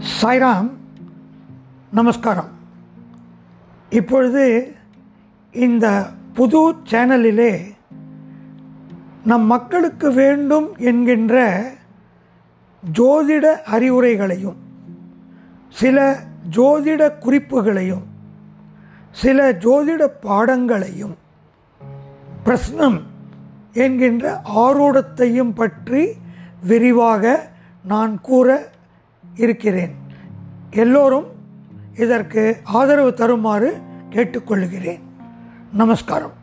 சாய்ராம் நமஸ்காரம். இப்பொழுது இந்த புது சேனலிலே நம் மக்களுக்கு வேண்டும் என்கின்ற ஜோதிட அறிவுரைகளையும் சில ஜோதிட குறிப்புகளையும் சில ஜோதிட பாடங்களையும் பிரஸ்னம் என்கின்ற ஆரூடத்தையும் பற்றி விரிவாக நான் கூற இருக்கிறேன். எல்லோரும் இதற்கு ஆதரவு தருமாறு கேட்டுக்கொள்கிறேன். நமஸ்காரம்.